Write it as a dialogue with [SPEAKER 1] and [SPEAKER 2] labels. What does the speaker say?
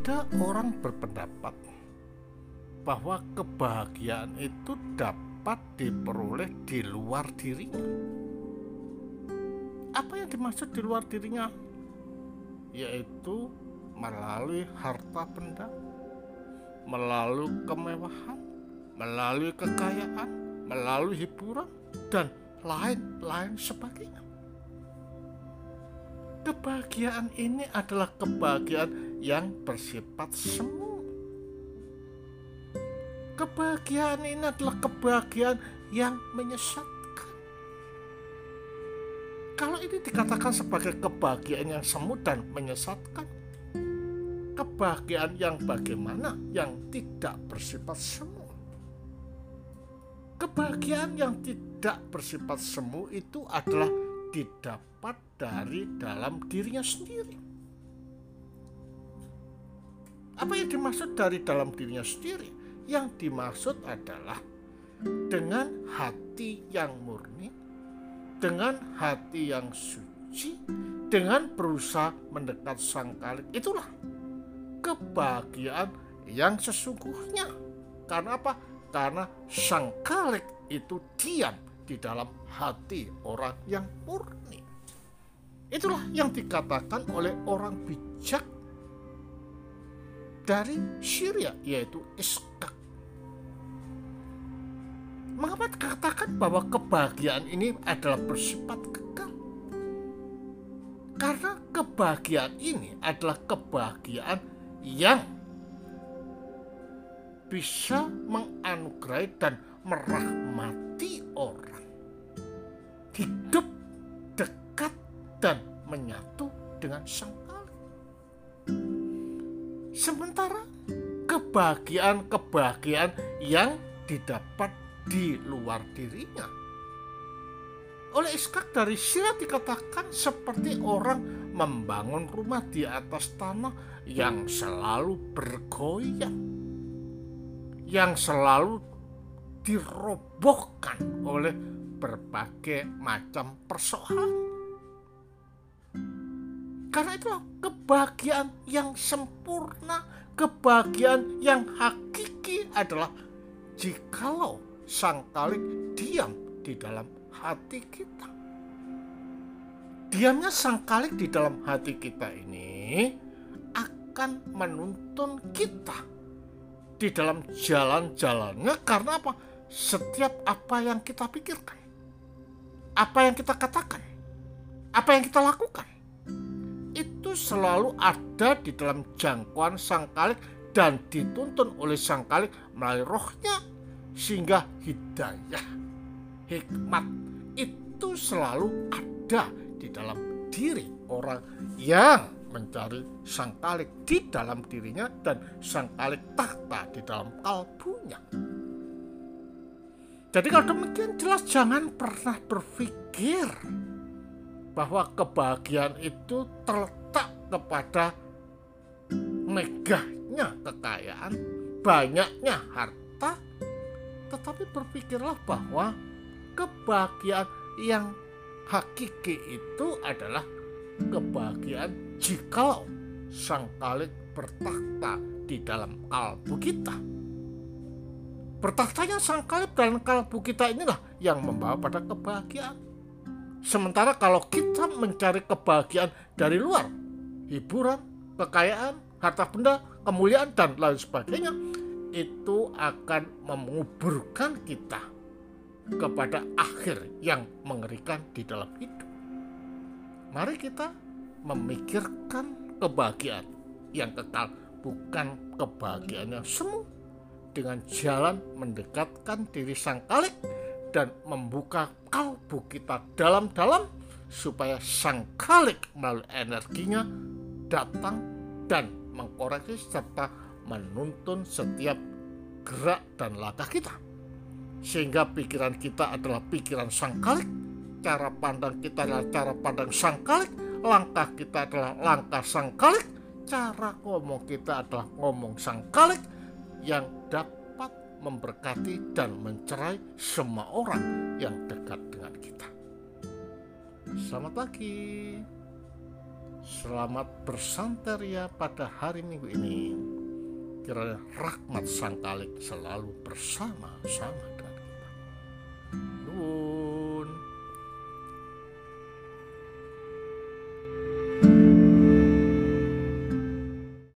[SPEAKER 1] Ada orang berpendapat bahwa kebahagiaan itu dapat diperoleh di luar dirinya. Apa yang dimaksud di luar dirinya? Yaitu melalui harta benda, melalui kemewahan, melalui kekayaan, melalui hiburan, dan lain-lain sebagainya. Kebahagiaan ini adalah kebahagiaan yang bersifat semu. Kebahagiaan ini adalah kebahagiaan yang menyesatkan. Kalau ini dikatakan sebagai kebahagiaan yang semu dan menyesatkan, kebahagiaan yang bagaimana yang tidak bersifat semu? Kebahagiaan yang tidak bersifat semu itu adalah didapat dari dalam dirinya sendiri. Apa yang dimaksud dari dalam dirinya sendiri? Yang dimaksud adalah dengan hati yang murni, dengan hati yang suci, dengan berusaha mendekat Sang Kalik. Itulah kebahagiaan yang sesungguhnya. Karena apa? Karena Sang Kalik itu diam di dalam hati orang yang murni. Itulah yang dikatakan oleh orang bijak dari Syria yaitu Iskak. Mengapa dikatakan bahwa kebahagiaan ini adalah bersifat kekal? Karena kebahagiaan ini adalah kebahagiaan yang bisa menganugerai dan merahmati orang hidup dekat dan menyatu dengan sang. Sementara kebahagiaan-kebahagiaan yang didapat di luar dirinya. Oleh Iskak dari Syria dikatakan seperti orang membangun rumah di atas tanah yang selalu bergoyang. Yang selalu dirobohkan oleh berbagai macam persoalan. Karena itulah kebahagiaan yang sempurna, kebahagiaan yang hakiki adalah jikalau sang kalik diam di dalam hati kita. Diamnya sang kalik di dalam hati kita ini akan menuntun kita di dalam jalan-jalannya karena apa? Setiap apa yang kita pikirkan apa yang kita katakan, apa yang kita lakukan, itu selalu ada di dalam jangkauan sang kalik dan dituntun oleh sang kalik melalui rohnya sehingga hidayah, hikmat itu selalu ada di dalam diri orang yang mencari sang kalik di dalam dirinya dan sang kalik tahta di dalam kalbunya. Jadi kalau demikian jelas jangan pernah berpikir bahwa kebahagiaan itu terletak kepada megahnya kekayaan, banyaknya harta, tetapi berpikirlah bahwa kebahagiaan yang hakiki itu adalah kebahagiaan jikalau sang kalik bertakhta di dalam kalbu kita Bertahtanya sang kalib dan kalbu kita inilah yang membawa pada kebahagiaan. Sementara kalau kita mencari kebahagiaan dari luar, hiburan, kekayaan, harta benda, kemuliaan, dan lain sebagainya, itu akan menguburkan kita kepada akhir yang mengerikan di dalam hidup. Mari kita memikirkan kebahagiaan yang kekal, bukan kebahagiaan yang semu dengan jalan mendekatkan diri sang kalik dan membuka kalbu kita dalam-dalam supaya sang kalik melalui energinya datang dan mengkoreksi serta menuntun setiap gerak dan langkah kita sehingga pikiran kita adalah pikiran sang kalik cara pandang kita adalah cara pandang sang kalik langkah kita adalah langkah sang kalik cara ngomong kita adalah ngomong sang kalik yang dapat memberkati dan mencerai semua orang yang dekat dengan kita. Selamat pagi. Selamat bersanteria pada hari Minggu ini. Kiranya rahmat Sang Kalik selalu bersama-sama